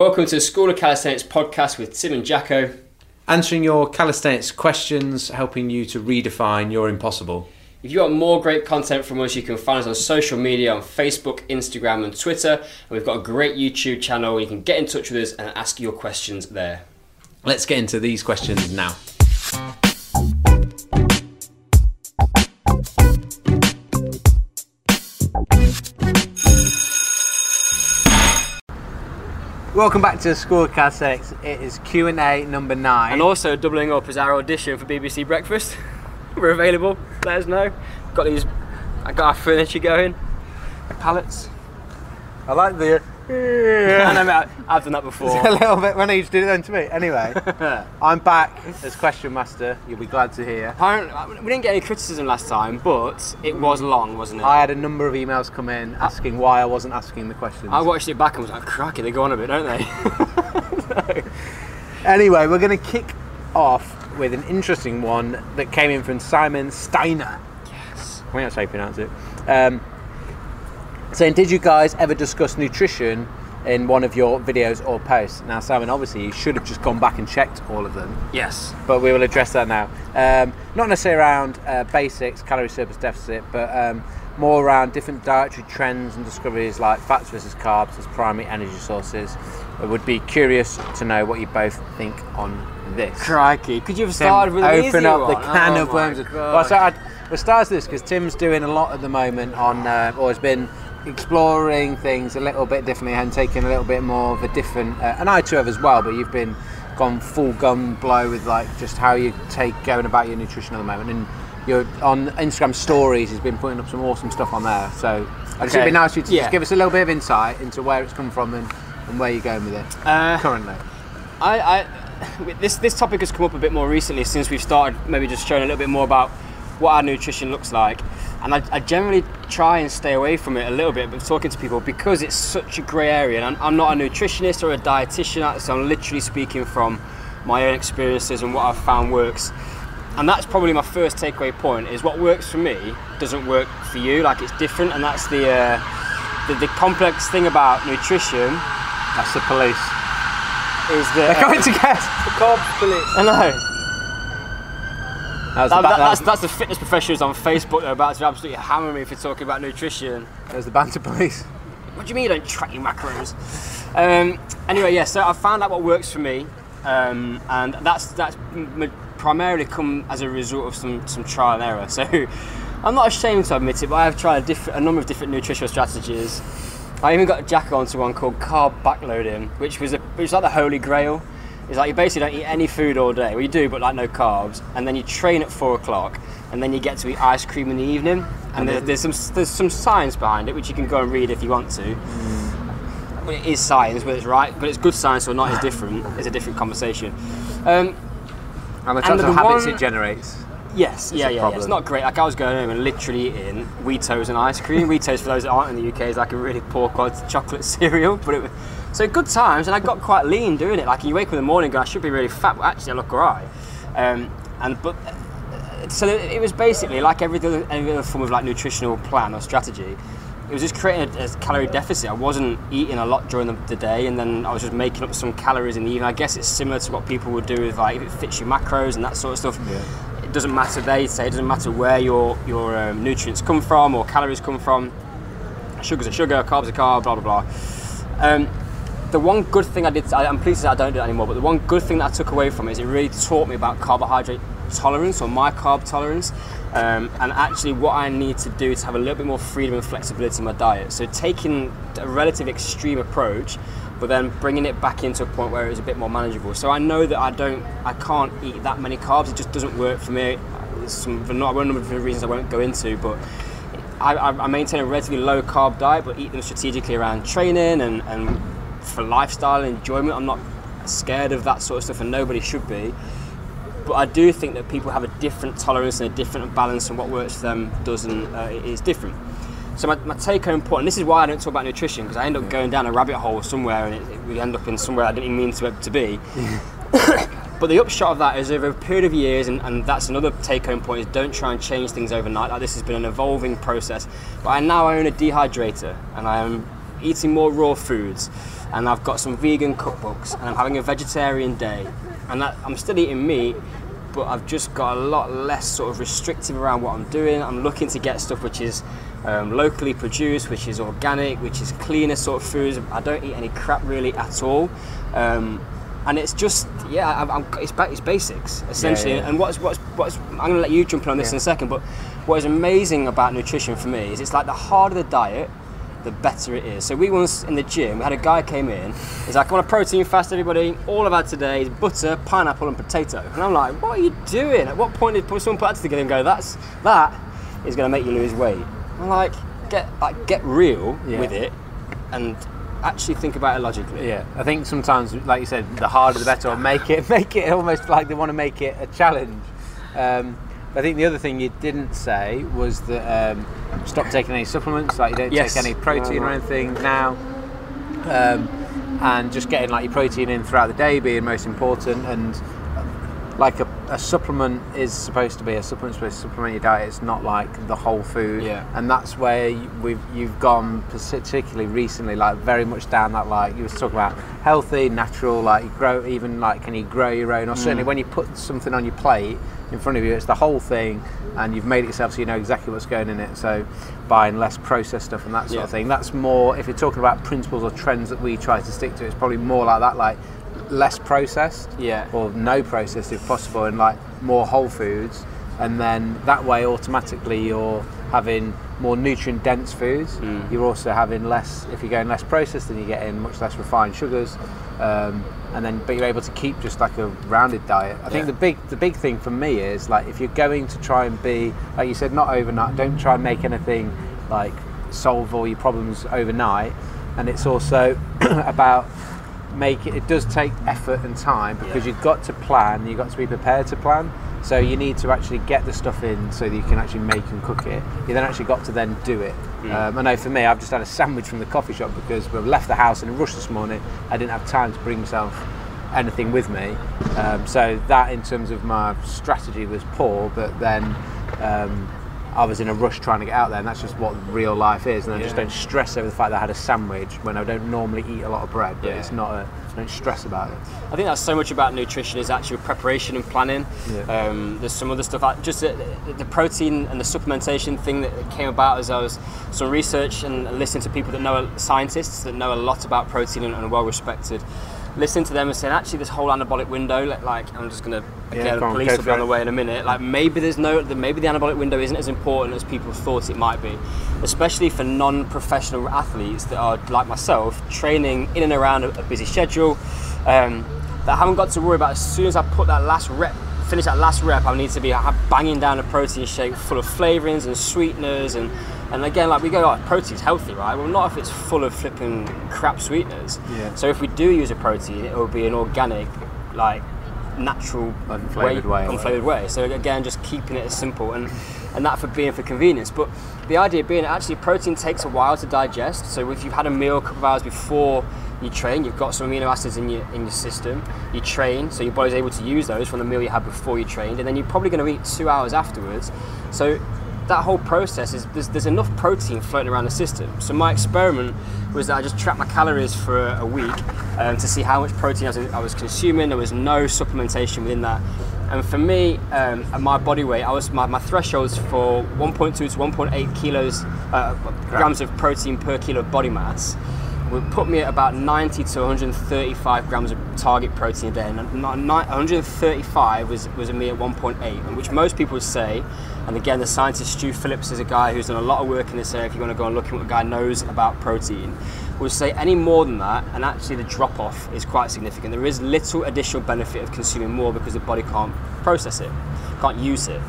Welcome to the School of Calisthenics podcast with Tim and Jacko. Answering your calisthenics questions, helping you to redefine your impossible. If you want more great content from us, you can find us on social media on Facebook, Instagram, and Twitter. And we've got a great YouTube channel. You can get in touch with us and ask your questions there. Let's get into these questions now. Welcome back to School of Calisthenics. It is Q and A number nine. And also doubling up as our audition for BBC Breakfast. We're available. Let us know. Got these. I got our furniture going. Pallets. I like the I know, mate, I've done that before. a little bit when you did it then to me. Anyway, I'm back as question master. You'll be glad to hear. Apparently, we didn't get any criticism last time, but it was long, wasn't it? I had a number of emails come in asking why I wasn't asking the questions. I watched it back and was like, cracky, they go on a bit, don't they? Anyway, we're going to kick off with an interesting one that came in from Simon Steiner. yes. I think that's how you pronounce it. Um, saying, did you guys ever discuss nutrition in one of your videos or posts? Now, Simon, obviously, you should have just gone back and checked all of them, Yes. but we will address that now. Um, not necessarily around uh, basics, calorie surplus deficit, but um, more around different dietary trends and discoveries like fats versus carbs as primary energy sources. I would be curious to know what you both think on this. Crikey. Could you have Tim, started with an open up the can Oh of worms. Well, so I'd, we'll start this because Tim's doing a lot at the moment on, uh, or has been exploring things a little bit differently and taking a little bit more of a different, uh, and I too have as well. But you've been gone full gun blow with like just how you take going about your nutrition at the moment, and you're on Instagram stories. He's been putting up some awesome stuff on there. So I just Okay. it'd be nice for you to Yeah. just give us a little bit of insight into where it's come from and, and where you're going with it Uh, currently. I, I, this this topic has come up a bit more recently since we've started maybe just showing a little bit more about what our nutrition looks like, and I, I generally try and stay away from it a little bit. But talking to people because it's such a grey area, and I'm, I'm not a nutritionist or a dietitian, so I'm literally speaking from my own experiences and what I've found works. And that's probably my first takeaway point: is what works for me doesn't work for you. Like it's different, and that's the uh, the, the complex thing about nutrition That's the police. is that They're going to get the cops, police. I know. That That, the, ba- that- that that's, that's the fitness professionals on Facebook that are about to absolutely hammer me for talking about nutrition. There's the banter police. What do you mean you don't track your macros? Um, anyway, yeah, so I found out what works for me, um, and that's that's m- primarily come as a result of some, some trial and error. So I'm not ashamed to admit it, but I have tried a, a number of different nutritional strategies. I even got Jack onto one called carb backloading, which was a, which was like the holy grail. It's like you basically don't eat any food all day. Well, you do, but like no carbs. And then you train at four o'clock, and then you get to eat ice cream in the evening. And there, there's some there's some science behind it, which you can go and read if you want to. Well, it is science, whether it's right, but it's good science or not is different. It's a different conversation. Um, And the types of habits one- it generates. Yes, yeah, yeah, yeah. It's not great. Like I was going home and literally eating Weetos and ice cream. Weetos, for those that aren't in the UK, is like a really poor quality chocolate cereal. But it was so good times, and I got quite lean doing it. Like you wake up in the morning, and go, I should be really fat, but actually I look alright. Um, and but uh, so it was basically like every other, every other form of like nutritional plan or strategy. It was just creating a, a calorie deficit. I wasn't eating a lot during the, the day, and then I was just making up some calories in the evening. I guess it's similar to what people would do with like if it fits your macros and that sort of stuff. It doesn't matter. They say it doesn't matter where your your um, nutrients come from or calories come from. Sugar's a sugar, carbs are carb, blah blah blah. Um, the one good thing I did, I, I'm pleased that I don't do it anymore, but the one good thing that I took away from it is it really taught me about carbohydrate tolerance or my carb tolerance um, and actually what I need to do to have a little bit more freedom and flexibility in my diet. So taking a relative extreme approach but then bringing it back into a point where it's a bit more manageable. So I know that I don't, I can't eat that many carbs. It just doesn't work for me. There's some, for not a number of reasons I won't go into, but I, I maintain a relatively low carb diet, but eat them strategically around training and, and for lifestyle and enjoyment. I'm not scared of that sort of stuff, and nobody should be. But I do think that people have a different tolerance and a different balance, and what works for them doesn't uh, is different. So my, my take-home point, and this is why I don't talk about nutrition, because I end up going down a rabbit hole somewhere, and it, it, we end up in somewhere I didn't even mean to, to be. But the upshot of that is over a period of years, and, and that's another take home point, is don't try and change things overnight. Like this has been an evolving process. But I now own a dehydrator and I am eating more raw foods. And I've got some vegan cookbooks, and I'm having a vegetarian day, and that, I'm still eating meat, but I've just got a lot less sort of restrictive around what I'm doing. I'm looking to get stuff which is um, locally produced, which is organic, which is cleaner sort of foods. I don't eat any crap really at all. Um, and it's just yeah, I'm, I'm, it's, it's basics essentially. yeah. And what's what's what's I'm going to let you jump in on this in a second. But what is amazing about nutrition for me is it's like the harder the diet, the better it is. So we once in the gym, we had a guy came in. He's like, "I want a protein fast, everybody. All I've had today is butter, pineapple, and potato." And I'm like, "What are you doing? At what point did someone put that together and go, that's that is going to make you lose weight?" I'm like, "Get like get real Yeah. with it, and actually think about it logically." Yeah, I think sometimes, like you said, the harder the better. Or make it, make it almost like they want to make it a challenge. Um, I think the other thing you didn't say was that um, stop taking any supplements, like you don't Yes. take any protein or anything now, um, and just getting like your protein in throughout the day being most important. And like a, a supplement is supposed to be a supplement supposed to supplement your diet. It's not like the whole food. Yeah. And that's where we've you've gone particularly recently, like very much down that like you was talking about healthy, natural, like you grow even like can you grow your own or mm. certainly when you put something on your plate in front of you, it's the whole thing and you've made it yourself so you know exactly what's going in it. So buying less processed stuff and that sort Yeah. of thing. That's more if you're talking about principles or trends that we try to stick to, it's probably more like that, like less processed Yeah. or no processed if possible and like more whole foods and then that way automatically you're having more nutrient dense foods Mm. you're also having less if you're going less processed then you're getting much less refined sugars um, and then but you're able to keep just like a rounded diet i think the big the big thing for me is like if you're going to try and be like you said not overnight don't try and make anything like solve all your problems overnight and it's also about make it it does take effort and time because Yeah. you've got to plan you've got to be prepared to plan. So you need to actually get the stuff in so that you can actually make and cook it. You then actually got to then do it. Um, I know for me I've just had a sandwich from the coffee shop because we've left the house in a rush this morning. I didn't have time to bring myself anything with me. Um, so that in terms of my strategy was poor but then um, I was in a rush trying to get out there and that's just what real life is and I just don't stress over the fact that I had a sandwich when I don't normally eat a lot of bread but Yeah. it's not a I don't stress about it I think that's so much about nutrition is actually preparation and planning. Yeah. Um, there's some other stuff, like just the, the protein and the supplementation thing that came about as I was some research and listening to people that know scientists that know a lot about protein and, and are well respected. Listening to them and saying, actually, this whole anabolic window, like, like I'm just gonna Yeah, the on, police will be on the way in a minute. Like maybe there's no, the- maybe the anabolic window isn't as important as people thought it might be, especially for non-professional athletes that are like myself, training in and around a, busy schedule. Um, that I haven't got to worry about as soon as I put that last rep, finish that last rep, I need to be banging down a protein shake full of flavorings and sweeteners and. And again, like we go, oh, protein's healthy, right? Well, not if it's full of flipping crap sweeteners. Yeah. So if we do use a protein, it will be an organic, like natural Unflavoured way or unflavoured way. So again, just keeping it as simple and and that for being for convenience. But the idea being actually protein takes a while to digest. So if you've had a meal a couple of hours before you train, you've got some amino acids in your in your system. You train, so your body's able to use those from the meal you had before you trained, and then you're probably going to eat two hours afterwards. So that whole process is there's, there's enough protein floating around the system. So my experiment was that I just tracked my calories for a week um, to see how much protein I was, I was consuming. There was no supplementation within that. And for me, um, at my body weight, I was my, my thresholds for 1.2 to 1.8 kilos uh, grams of protein per kilo of body mass would put me at about 90 to 135 grams of target protein a day. And not- not- 135 was, was a me at 1.8, which most people say. And again, the scientist Stu Phillips is a guy who's done a lot of work in this area. If you want to go and look at what the guy knows about protein, would say any more than that, and actually the drop off is quite significant. There is little additional benefit of consuming more because the body can't process it, can't use it.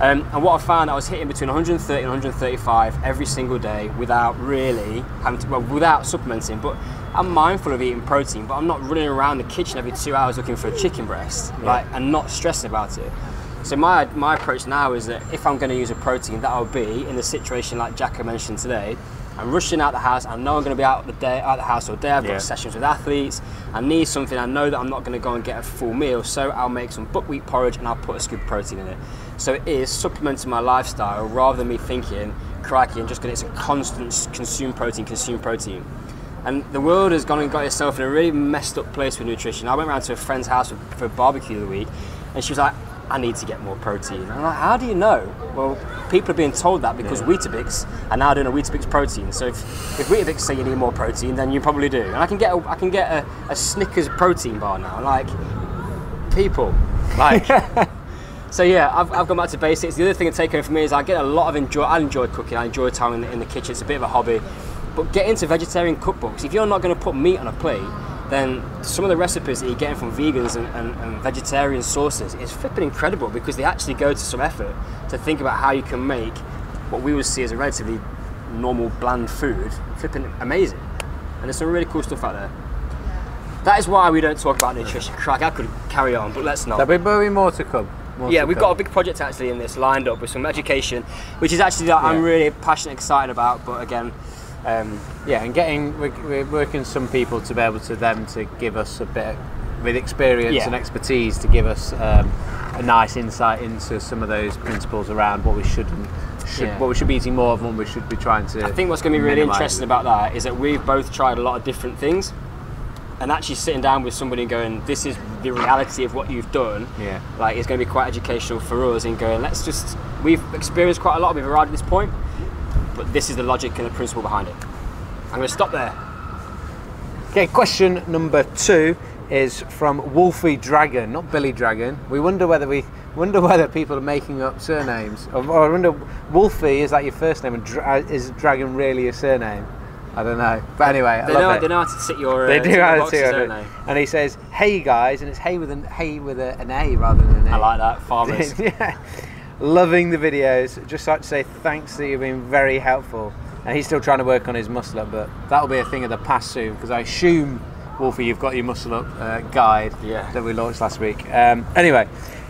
Um, and what I found, I was hitting between 130 and 135 every single day without really having to, well, without supplementing. But I'm mindful of eating protein, but I'm not running around the kitchen every two hours looking for a chicken breast, like, and not stressing about it. So my my approach now is that if I'm going to use a protein, that will be in the situation like Jacko mentioned today. I'm rushing out the house. I know I'm going to be out the day out the house all day. I've got Yeah. sessions with athletes. I need something. I know that I'm not going to go and get a full meal, so I'll make some buckwheat porridge and I'll put a scoop of protein in it. So it is supplementing my lifestyle rather than me thinking, crikey, I'm just going to it's a constant consume protein, consume protein. And the world has gone and got itself in a really messed up place with nutrition. I went round to a friend's house for, for a barbecue the week, and she was like, I need to get more protein. And I'm like, how do you know? Well, people are being told that because Weetabix are now doing a Weetabix protein. So if, if Weetabix say you need more protein, then you probably do. And I can get a, I can get a, a Snickers protein bar now. Like, people, like. So yeah, I've, I've gone back to basics. The other thing to take home for me is I get a lot of enjoy. I enjoy cooking. I enjoy time in the, in the kitchen. It's a bit of a hobby. But get into vegetarian cookbooks. If you're not going to put meat on a plate, then some of the recipes that you're getting from vegans and, and, and vegetarian sources is flipping incredible because they actually go to some effort to think about how you can make what we would see as a relatively normal bland food flipping amazing. And there's some really cool stuff out there. That is why we don't talk about nutrition. Crack, I could carry on, but let's not. There'll be, more to come. More Yeah, to we've come. got a big project actually in this lined up with some education, which is actually that I'm really passionate, excited about. But again, um, Yeah, and getting we're, we're working some people to be able to them to give us a bit with experience Yeah. and expertise to give us um, a nice insight into some of those principles around what we should should Yeah. what we should be eating more of, and what we should be trying to. I think what's going to be really interesting about that is that we've both tried a lot of different things, and actually sitting down with somebody and going, "This is the reality of what you've done." Yeah. like it's going to be quite educational for us in going. Let's just we've experienced quite a lot. We've arrived at this point, but this is the logic and the principle behind it. I'm going to stop there. Okay, question number two is from Wolfie Dragon, not Billy Dragon. We wonder whether we wonder whether people are making up surnames, or, or I wonder Wolfie is that your first name, and dra- is Dragon really your surname? I don't know, but anyway, I They love know, it. they know how to sit your. Uh, They do your have a boxes, two don't on it. they? And he says, "Hey guys," and it's "Hey" with an "Hey" with a, an A rather than an A. I like that. Farmers. yeah. Loving the videos. Just like to say thanks that you've been very helpful. And he's still trying to work on his muscle up, but that'll be a thing of the past soon because I assume, Wolfie, you've got your muscle up uh, guide Yeah. that we launched last week. Um, anyway,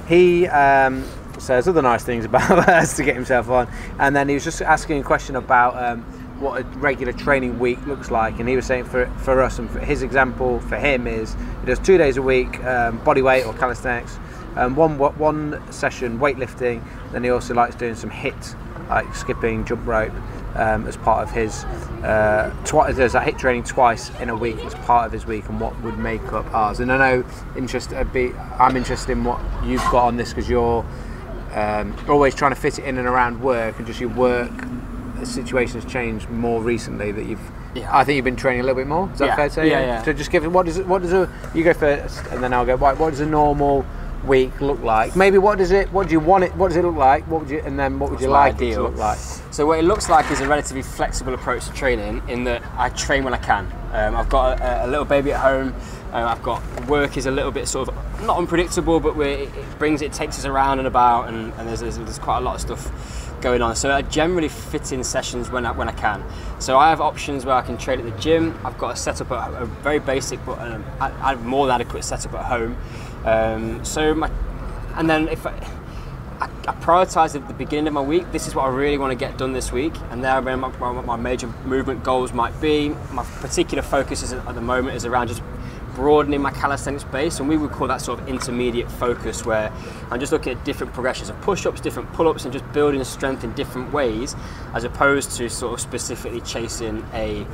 he um, says other nice things about us to get himself on, and then he was just asking a question about um, what a regular training week looks like, and he was saying for for us and for his example for him is he does two days a week um, body weight or calisthenics, um, one one session weightlifting, then he also likes doing some HIIT like skipping, jump rope. Um, as part of his, uh, twi- there's a HIIT training twice in a week as part of his week, and what would make up ours. And I know, interest, I'd be, I'm interested in what you've got on this because you're um, always trying to fit it in and around work, and just your work situation has changed more recently. That you've, Yeah. I think you've been training a little bit more. Is that Yeah. fair to say? Yeah, yeah. So just give it. What does it? What does a? You go first, and then I'll go. Right, what does a normal week look like? Maybe what does it? What do you want it? What does it look like? What would you? And then what would you What's my like it to ideal? look like? So what it looks like is a relatively flexible approach to training in that I train when I can. Um, I've got a, a little baby at home. Uh, I've got work is a little bit sort of not unpredictable, but it it brings it takes us around and about, and, and there's, there's there's quite a lot of stuff going on. So I generally fit in sessions when I, when I can. So I have options where I can train at the gym. I've got a setup, a, a very basic but um, I, I have more than adequate setup at home. Um, so my, and then if I, I, I prioritise at the beginning of my week. This is what I really want to get done this week, and there where my, my, my major movement goals might be. My particular focus is at the moment is around just broadening my calisthenics base, and we would call that sort of intermediate focus, where I'm just looking at different progressions of push-ups, different pull-ups, and just building strength in different ways, as opposed to sort of specifically chasing a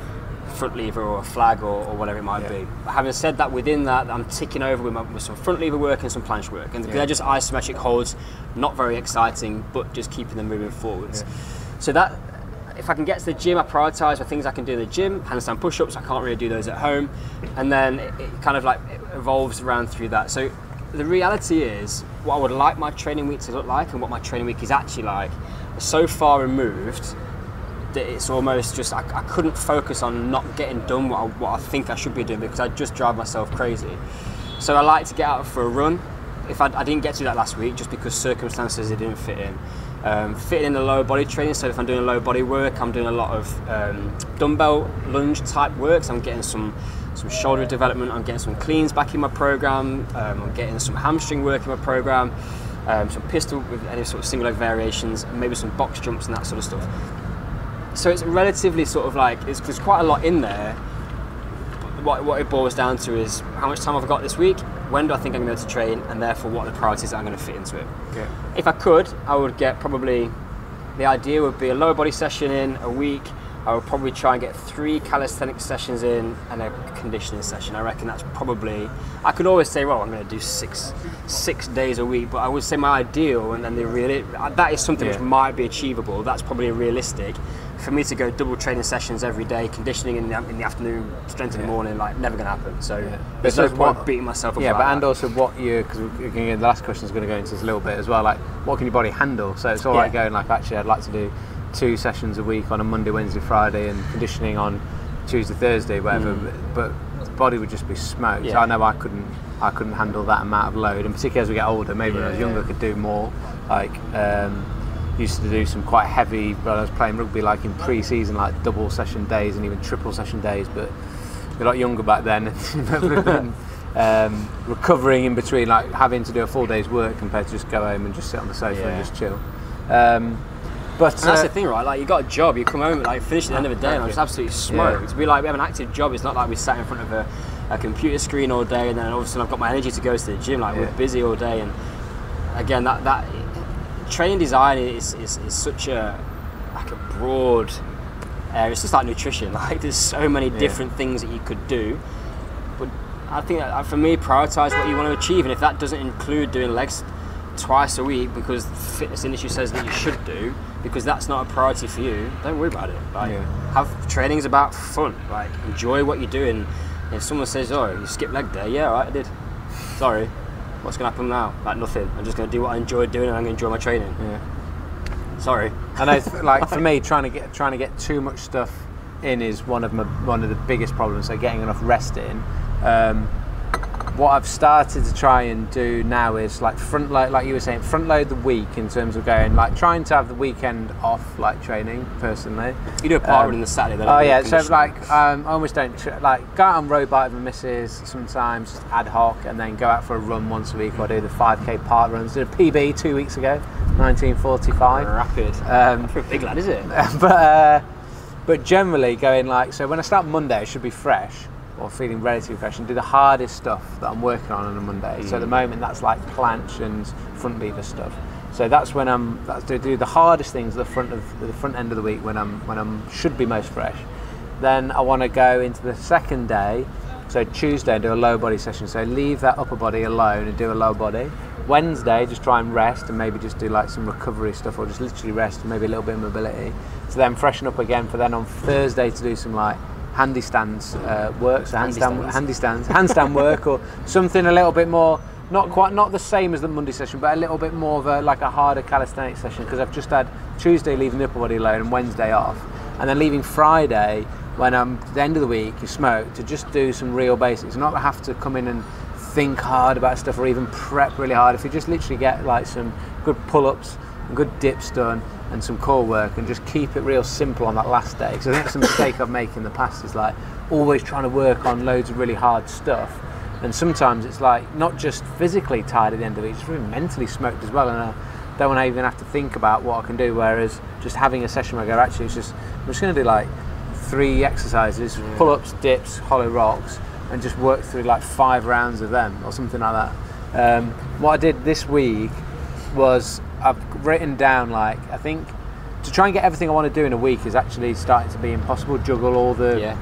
front lever or a flag or, or whatever it might be. But having said that, within that, I'm ticking over with, my, with some front lever work and some planche work, and they're just isometric holds, not very exciting, but just keeping them moving forwards. So that, if I can get to the gym, I prioritise the things I can do in the gym. Handstand push-ups, I can't really do those at home, and then it, it kind of like evolves around through that. So the reality is, what I would like my training week to look like, and what my training week is actually like, so far removed that it's almost just I, I couldn't focus on not getting done what I, what I think I should be doing because I just drive myself crazy. So I like to get out for a run. If I, I didn't get to that last week, just because circumstances it didn't fit in. Um, fitting in the lower body training. So if I'm doing low body work, I'm doing a lot of um, dumbbell lunge type work. So I'm getting some some shoulder development. I'm getting some cleans back in my program. Um, I'm getting some hamstring work in my program. Um, some pistol with any sort of single leg variations, maybe some box jumps and that sort of stuff so it's relatively sort of like it's, there's quite a lot in there. What, what it boils down to is how much time have I got this week? When do I think I'm going to to train? And therefore, what are the priorities that I'm going to fit into it? Yeah. If I could, I would get probably the idea would be a lower body session in a week, I would probably try and get three calisthenic sessions in and a conditioning session. I reckon that's probably. I could always say, well, I'm going to do six six days a week, but I would say my ideal and then the real that is something Yeah. which might be achievable. That's probably realistic. For me to go double training sessions every day, conditioning in the, in the afternoon, strength in the Yeah. morning, like never going to happen. So But there's no point what- beating myself up. Yeah, but that. and also what you because the last question is going to go into this a little bit as well. Like, what can your body handle? So it's all right Yeah. going like actually I'd like to do two sessions a week on a Monday, Wednesday, Friday, and conditioning on Tuesday, Thursday, whatever. But, but the body would just be smoked. Mm. Yeah. I know I couldn't I couldn't handle that amount of load, and particularly as we get older, maybe when I was younger, yeah. could do more. Like. Um, Used to do some quite heavy, when I was playing rugby, like in pre-season, like double session days and even triple session days. But we're a lot younger back then, and um, recovering in between, like having to do a full day's work compared to just go home and just sit on the sofa Yeah. and just chill. Um, but And that's uh, the thing, right? Like you got a job, you come home, like finish at the end of the day, and I'm just absolutely smoked. To be like, we have an active job. It's not like we sat in front of a, a computer screen all day, and then all of a sudden I've got my energy to go to the gym. Like Yeah. we're busy all day, and again, that that training design is, is, is such a like a broad area. It's just like nutrition. Like there's so many Yeah. different things that you could do. But I think that, uh, for me, prioritize what you want to achieve, and if that doesn't include doing legs twice a week because the fitness industry says that you should do, because that's not a priority for you, don't worry about it. Like, Yeah. have training's about fun. Like, enjoy what you're doing. If someone says, "Oh, you skipped leg day," yeah, right, I did. Sorry. What's gonna happen now? Like nothing. I'm just gonna do what I enjoy doing, and I'm gonna enjoy my training. yeah. Sorry. I know, it's- like for me, trying to get trying to get too much stuff in is one of my one of the biggest problems. So getting enough rest in. Um, what I've started to try and do now is like front load, like you were saying, front load the week in terms of going like trying to have the weekend off, like training personally. You do a part Um, run in the Saturday. Then Oh yeah, so like um, I almost don't tr- like go out on road bike with my missus sometimes ad hoc, and then go out for a run once a week. Or do the 5k parkruns. Did a PB two weeks ago, 1945. rapid. Um, For a big lad, is it? but uh, but generally going like so when I start Monday, I should be fresh or feeling relatively fresh and do the hardest stuff that I'm working on on a Monday. So at the mm. moment, that's like planche and front lever stuff. So that's when I'm that's to do the hardest things at the front of the front end of the week when I'm when I'm should be most fresh. Then I want to go into the second day. So Tuesday, do a low body session. So leave that upper body alone and do a low body. Wednesday, just try and rest and maybe just do like some recovery stuff or just literally rest and maybe a little bit of mobility. So then freshen up again for then on Thursday to do some like handstands uh, work, so handstand, handstands, handstand work or something a little bit more. Not quite, not the same as the Monday session, but a little bit more of a like a harder calisthenics session because I've just had Tuesday leaving the upper body alone and Wednesday off, and then leaving Friday when I'm at the end of the week, you smoke to just do some real basics, not have to come in and think hard about stuff or even prep really hard. If you just literally get like some good pull-ups and good dips done and some core work and just keep it real simple on that last day. Because I think that's a mistake I've made in the past is like always trying to work on loads of really hard stuff. And sometimes it's like not just physically tired at the end of it, it's really mentally smoked as well. And I don't want to even have to think about what I can do. Whereas just having a session where I go, actually, it's just I'm just going to do like three exercises, pull-ups, dips, hollow rocks, and just work through like five rounds of them or something like that. Um, what I did this week was I've written down like I think to try and get everything I want to do in a week is actually starting to be impossible. Juggle all the Yeah.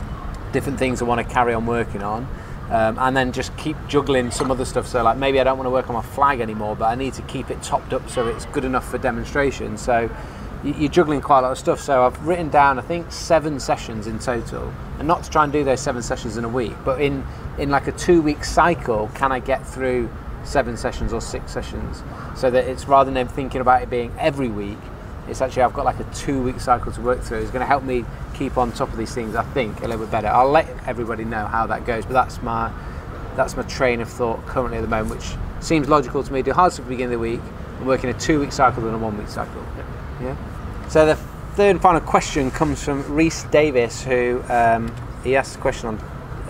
different things I want to carry on working on. Um, and then just keep juggling some other stuff. So, like maybe I don't want to work on my flag anymore, but I need to keep it topped up so it's good enough for demonstration. So, you're juggling quite a lot of stuff. So, I've written down, I think, seven sessions in total, and not to try and do those seven sessions in a week, but in in like a two week cycle, can I get through seven sessions or six sessions? So that it's rather than thinking about it being every week, it's actually I've got like a two week cycle to work through. It's going to help me keep on top of these things. I think a little bit better. I'll let everybody know how that goes, but that's my that's my train of thought currently at the moment, which seems logical to me. Do hard stuff at the beginning of the week and work in a two week cycle than a one week cycle. Yeah. So the third and final question comes from Reese Davis, who um, he asked a question on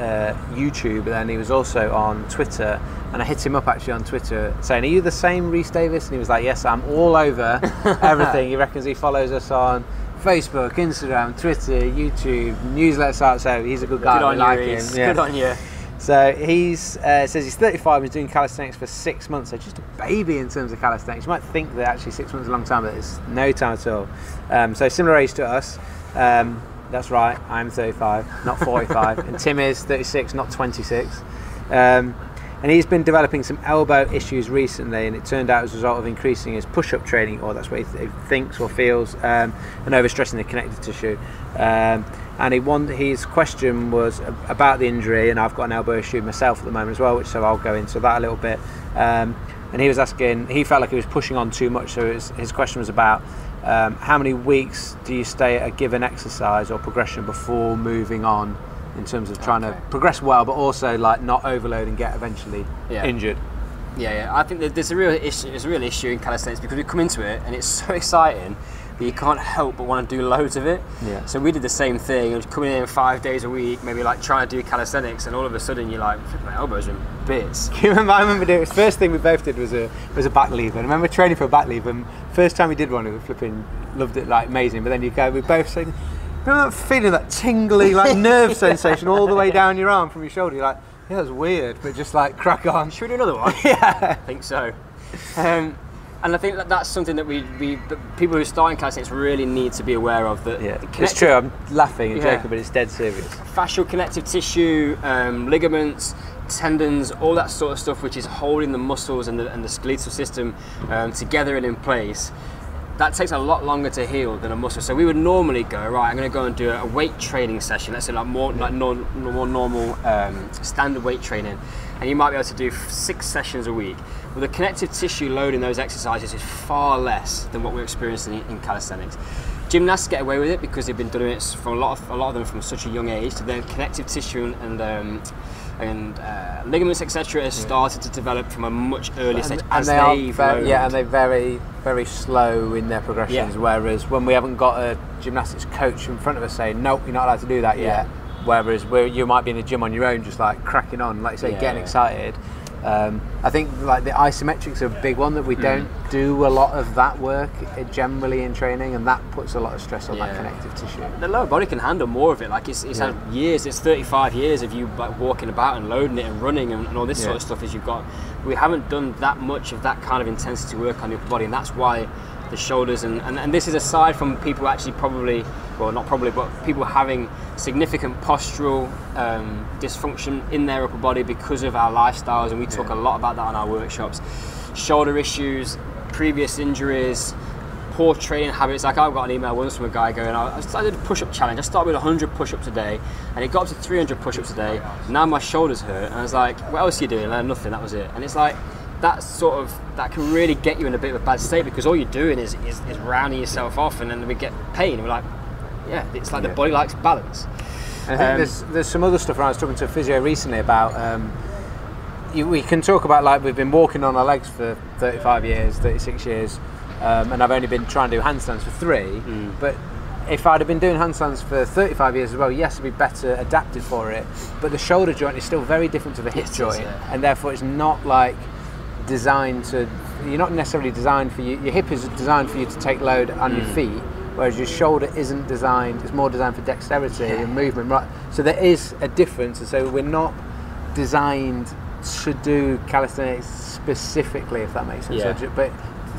uh, YouTube, and he was also on Twitter. And I hit him up actually on Twitter saying, "Are you the same Reese Davis?" And he was like, "Yes, I'm all over everything." he reckons he follows us on Facebook, Instagram, Twitter, YouTube, newsletters out. So he's a good guy. Good on like you. Yeah. Good on you. So he's uh, says he's 35, he's doing calisthenics for six months. So just a baby in terms of calisthenics. You might think that actually six months is a long time, but it's no time at all. Um, so similar age to us. Um, That's right. I'm 35, not 45, and Tim is 36, not 26. Um, and he's been developing some elbow issues recently, and it turned out as a result of increasing his push-up training, or that's what he, th- he thinks or feels, um, and overstressing the connective tissue. Um, and he want, his question was about the injury, and I've got an elbow issue myself at the moment as well, which so I'll go into that a little bit. Um, and he was asking, he felt like he was pushing on too much, so his, his question was about um, how many weeks do you stay at a given exercise or progression before moving on in terms of trying to progress well, but also like not overload and get eventually Yeah. injured. Yeah, yeah. I think there's a real issue. There's a real issue in calisthenics because we come into it and it's so exciting that you can't help but want to do loads of it. Yeah. So we did the same thing. and coming in five days a week, maybe like trying to do calisthenics, and all of a sudden you're like, "Flip, my elbows are in bits. You remember? I remember doing. First thing we both did was a was a back lever. And I remember training for a back lever. And first time we did one, we were flipping loved it like amazing. But then you go, we both saying, remember that feeling that tingly like nerve sensation all the way down your arm from your shoulder. You're like, yeah, that's weird, but just like crack on. Should we do another one? Yeah. I think so. Um, and I think that that's something that we, we people who start in calisthenics really need to be aware of. That Yeah, it's true. I'm laughing and Yeah. joking, but it's dead serious. fascial connective tissue, um, ligaments, tendons, all that sort of stuff, which is holding the muscles and the, and the skeletal system um, together and in place. That takes a lot longer to heal than a muscle. So we would normally go right. I'm going to go and do a weight training session. Let's say like more like non, more normal um, standard weight training, and you might be able to do six sessions a week. Well, the connective tissue load in those exercises is far less than what we're experiencing in, calisthenics. Gymnasts get away with it because they've been doing it from a lot of a lot of them from such a young age. So their connective tissue and and, um, and uh, ligaments etc. has started to develop from a much earlier stage as they are very, yeah, and they're very, very slow in their progressions. Yeah. Whereas when we haven't got a gymnastics coach in front of us saying, "Nope, you're not allowed to do that Yeah. yet." Whereas where you might be in the gym on your own, just like cracking on, like you say, Yeah, getting yeah. excited. Um, I think like the isometrics are a big one that we Hmm. don't do a lot of that work uh, generally in training, and that puts a lot of stress on that connective tissue. the lower body can handle more of it. Like it's, it's Yeah. had years, it's 35 years of you like walking about and loading it and running and, and all this Yeah. sort of stuff as you've got. We haven't done that much of that kind of intensity work on your body, and that's why the shoulders and, and, and this is aside from people actually probably, well, not probably, but people having significant postural um, dysfunction in their upper body because of our lifestyles, and we talk a lot about that on our workshops. Shoulder issues, previous injuries, poor training habits. Like I got an email once from a guy going, I started a push-up challenge. I started with 100 push-ups a day, and it got up to 300 push-ups a day. Now my shoulders hurt, and I was like, what else are you doing? And nothing. That was it. And it's like that sort of that can really get you in a bit of a bad state because all you're doing is is, is rounding yourself off, and then we get pain. And we're like, yeah, it's like Yeah. the body likes balance. I think Um, there's there's some other stuff. I was talking to a physio recently about. Um, you, we can talk about like we've been walking on our legs for 35 years, 36 years, um, and I've only been trying to do handstands for three. Mm. But if I'd have been doing handstands for 35 years as well, yes, I'd be better adapted for it. But the shoulder joint is still very different to the hip joint, and therefore it's not like designed to. You're not necessarily designed for you. Your hip is designed for you to take load on Mm. your feet, whereas your shoulder isn't designed. It's more designed for dexterity and movement. Right. So there is a difference, and so we're not designed to do calisthenics specifically, if that makes sense. Yeah. So but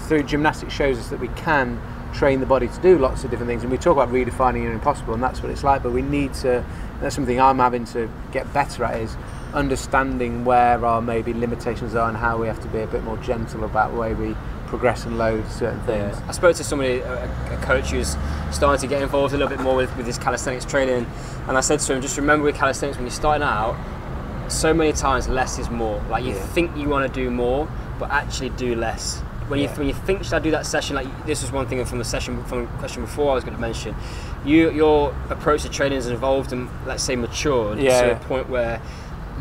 through gymnastics shows us that we can train the body to do lots of different things, and we talk about redefining your impossible, and that's what it's like. But we need to. That's something I'm having to get better at is understanding where our maybe limitations are and how we have to be a bit more gentle about the way we progress and load certain things. I spoke to somebody, a, a coach who's starting to get involved a little bit more with, with his calisthenics training, and I said to him, just remember with calisthenics when you're starting out, so many times less is more. Like you Yeah. think you want to do more, but actually do less. When you when you think should I do that session? Like this was one thing from the session from the question before I was going to mention. You your approach to training has evolved and let's say matured Yeah, to a point where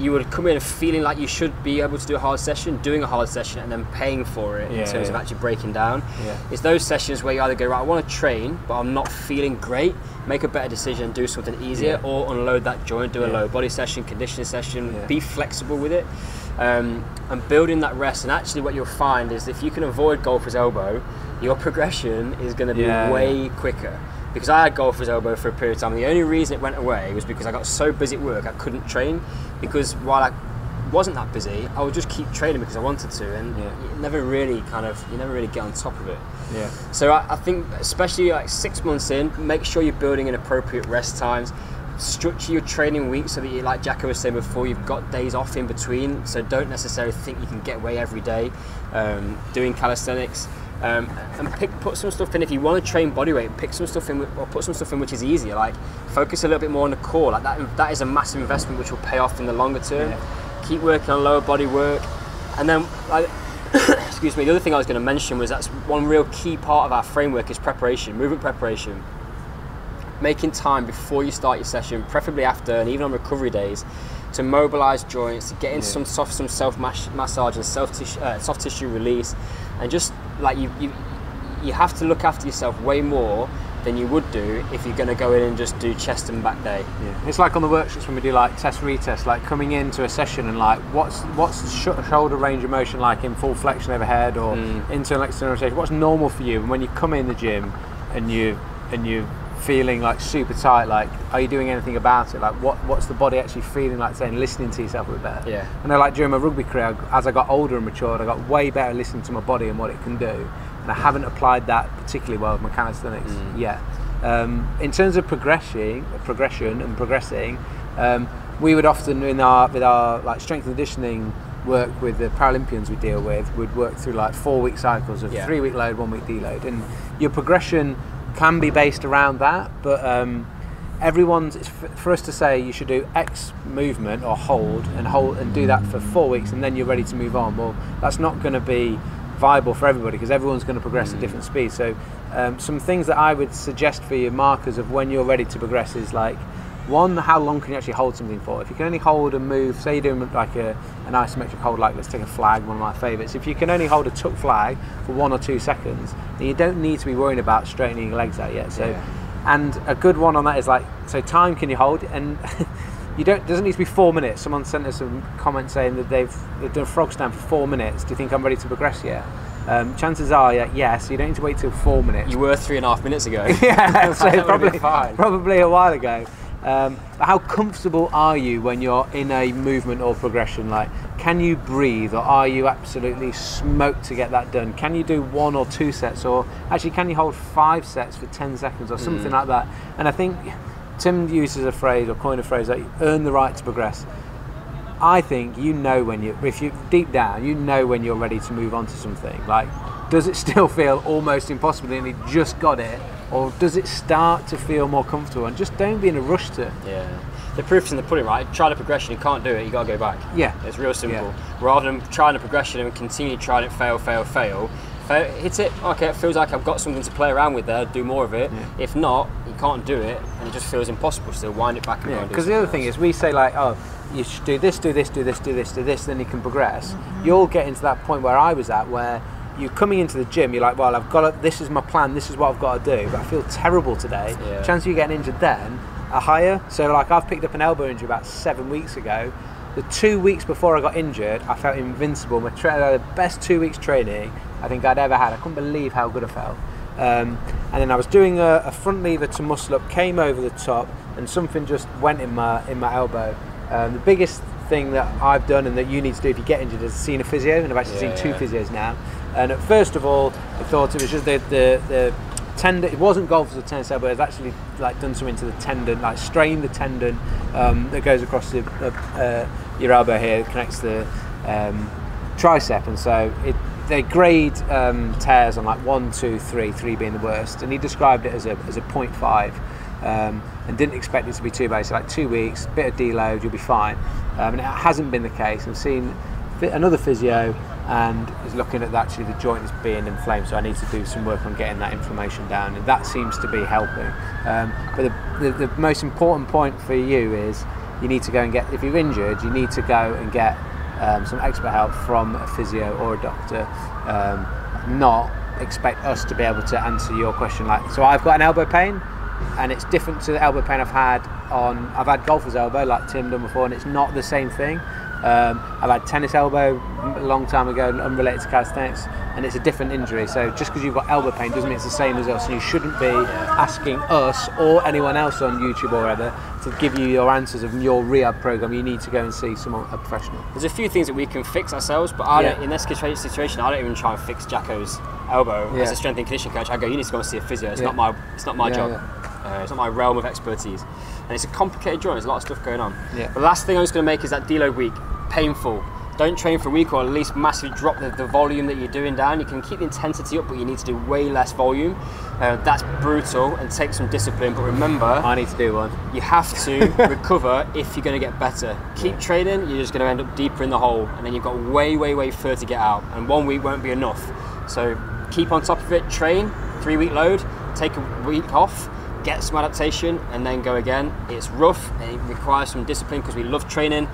you would come in feeling like you should be able to do a hard session, doing a hard session, and then paying for it Yeah, in terms of actually breaking down. Yeah. It's those sessions where you either go right, I want to train, but I'm not feeling great. Make a better decision, do something easier, Yeah. or unload that joint, do a low body session, conditioning session. Yeah. Be flexible with it, um, and building that rest. And actually, what you'll find is if you can avoid golfer's elbow, your progression is going to be Yeah, way quicker. Because I had golfer's elbow for a period of time. The only reason it went away was because I got so busy at work I couldn't train. Because while I wasn't that busy, I would just keep training because I wanted to, and Yeah. you never really kind of you never really get on top of it. Yeah. So I, I think, especially like six months in, make sure you're building in appropriate rest times. Structure your training week so that you, like Jacko was saying before, you've got days off in between. So don't necessarily think you can get away every day um, doing calisthenics. Um, and pick, put some stuff in if you want to train body bodyweight. Pick some stuff in, or put some stuff in which is easier. Like focus a little bit more on the core. Like that, that is a massive investment which will pay off in the longer term. Keep working on lower body work, and then like, excuse me. The other thing I was going to mention was that's one real key part of our framework is preparation, movement preparation. Making time before you start your session, preferably after, and even on recovery days, to mobilize joints, to get in some soft, some self mas- massage and self tissue, uh, soft tissue release, and just like you, you, you have to look after yourself way more than you would do if you're going to go in and just do chest and back day. Yeah. It's like on the workshops when we do like test retest, like coming into a session and like what's what's sh- shoulder range of motion like in full flexion overhead or internal external rotation. What's normal for you? And when you come in the gym and you and you feeling like super tight, like are you doing anything about it? Like what what's the body actually feeling like? Saying listening to yourself a bit better. Yeah. I know like during my rugby career, as I got older and matured, I got way better listening to my body and what it can do. And I haven't applied that particularly well with my calisthenics yet. Um, in terms of progression, progression and progressing, um, we would often in our with our like strength and conditioning work with the Paralympians we deal with, would work through like four week cycles of Yeah. three week load, one week deload, and your progression can be based around that, but. Um, everyone's it's f- for us to say you should do X movement or hold and hold and do that for four weeks and then you're ready to move on. Well, that's not going to be viable for everybody because everyone's going to progress at different speeds. So, um, some things that I would suggest for your markers of when you're ready to progress is like one, how long can you actually hold something for? If you can only hold and move, say you're doing like a, an isometric hold, like let's take a flag, one of my favourites. If you can only hold a tuck flag for one or two seconds, then you don't need to be worrying about straightening your legs out yet. So, Yeah. and a good one on that is like, so time can you hold? And you don't doesn't need to be four minutes. Someone sent us a comment saying that they've, they've done frog stand for four minutes. Do you think I'm ready to progress yet? Um, chances are, yeah, yes. You don't need to wait till four minutes. You were three and a half minutes ago. yeah, so probably probably a while ago. Um, how comfortable are you when you're in a movement or progression? Like, can you breathe, or are you absolutely smoked to get that done? Can you do one or two sets, or actually, can you hold five sets for ten seconds, or something Mm. like that? And I think Tim uses a phrase or coined a phrase like "earn the right to progress." I think you know when you, if you deep down, you know when you're ready to move on to something. Like, does it still feel almost impossible and you just got it, or does it start to feel more comfortable? And just don't be in a rush to. Yeah. The proof's in the pudding, right? Try the progression, you can't do it, you gotta go back. Yeah. It's real simple. Rather than trying the progression and continue trying it, fail, fail, fail. fail hit it, okay, it feels like I've got something to play around with there, do more of it. If not, you can't do it, and it just feels impossible still. Wind it back and go Yeah. Because the other thing is, we say like, oh, you should do this, do this, do this, do this, do this, then you can progress. Mm-hmm. You'll get into that point where I was at, where you're coming into the gym, you're like, well, I've got to, this is my plan, this is what I've got to do, but I feel terrible today. Yeah. Chance of you getting injured then are higher. So like, I've picked up an elbow injury about seven weeks ago. The two weeks before I got injured, I felt invincible. My tra- the best two weeks training I think I'd ever had. I couldn't believe how good I felt. Um, and then I was doing a, a front lever to muscle up, came over the top, and something just went in my in my elbow. Um, the biggest thing that I've done and that you need to do if you get injured is seen a physio, and I've actually Yeah, seen two yeah. physios now. And at first of all, I thought it was just the the, the tendon. It wasn't golf as a tennis elbow. It's actually like done something to the tendon, like strained the tendon um, that goes across the, uh, your elbow here, connects the um, tricep, and so it they grade um, tears on like one, two, three, three being the worst, and he described it as a as a 0.5. Um, and didn't expect it to be too bad. So like two weeks, bit of deload, you'll be fine. Um, and it hasn't been the case. I've seen another physio and is looking at actually the joint is being inflamed. So I need to do some work on getting that inflammation down, and that seems to be helping. Um, but the, the, the most important point for you is you need to go and get if you're injured, you need to go and get um, some expert help from a physio or a doctor. Um, not expect us to be able to answer your question like so I've got an elbow pain and it's different to the elbow pain I've had on I've had golfer's elbow like Tim done before and it's not the same thing Um, I've had tennis elbow a long time ago, unrelated to calisthenics, and it's a different injury. So just because you've got elbow pain doesn't mean it's the same as us. And you shouldn't be asking us or anyone else on YouTube or whatever to give you your answers of your rehab program. You need to go and see someone, a professional. There's a few things that we can fix ourselves, but I Yeah. don't, in this situation, I don't even try and fix Jacko's elbow Yeah. as a strength and conditioning coach. I go, you need to go and see a physio. It's Yeah. not my, it's not my job. Uh, it's not my realm of expertise, and it's a complicated joint. There's a lot of stuff going on. Yeah. The last thing I was going to make is that deload week painful. Don't train for a week, or at least massively drop the, the volume that you're doing down. You can keep the intensity up, but you need to do way less volume. Uh, that's brutal and take some discipline. But remember, I need to do one. you have to recover if you're going to get better. Keep training, you're just going to end up deeper in the hole, and then you've got way, way, way further to get out. And one week won't be enough. So keep on top of it, train, three week load, take a week off, get some adaptation, and then go again. It's rough and it requires some discipline because we love training,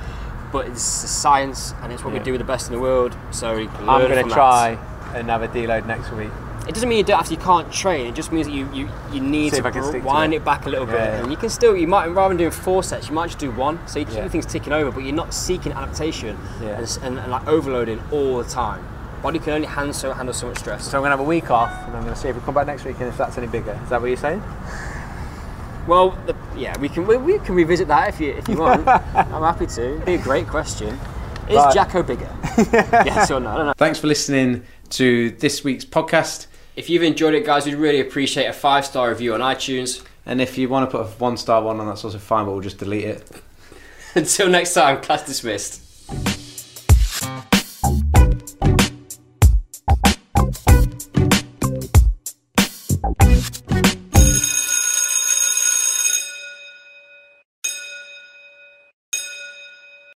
but it's a science and it's what we do with the best in the world. So I'm going to that. try and have a deload next week. It doesn't mean you don't actually can't train. It just means that you you, you need See to can stick to wind it. it. back a little bit, Yeah, yeah. and you can still you might rather than doing four sets, you might just do one. So you keep Yeah. things ticking over, but you're not seeking adaptation Yeah. and, and, and like overloading all the time. Body can only handle so handle so much stress. So I'm going to have a week off, and I'm going to see if we come back next week and if that's any bigger. Is that what you're saying? Well, the, yeah, we can we, we can revisit that if you if you want. I'm happy to. It'd be a great question. Is Right. Jacko bigger? yes or no? I don't. Thanks for listening to this week's podcast. If you've enjoyed it, guys, we'd really appreciate a five star review on iTunes. And if you want to put a one star one on, that's also fine, but we'll just delete it. Until next time, class dismissed.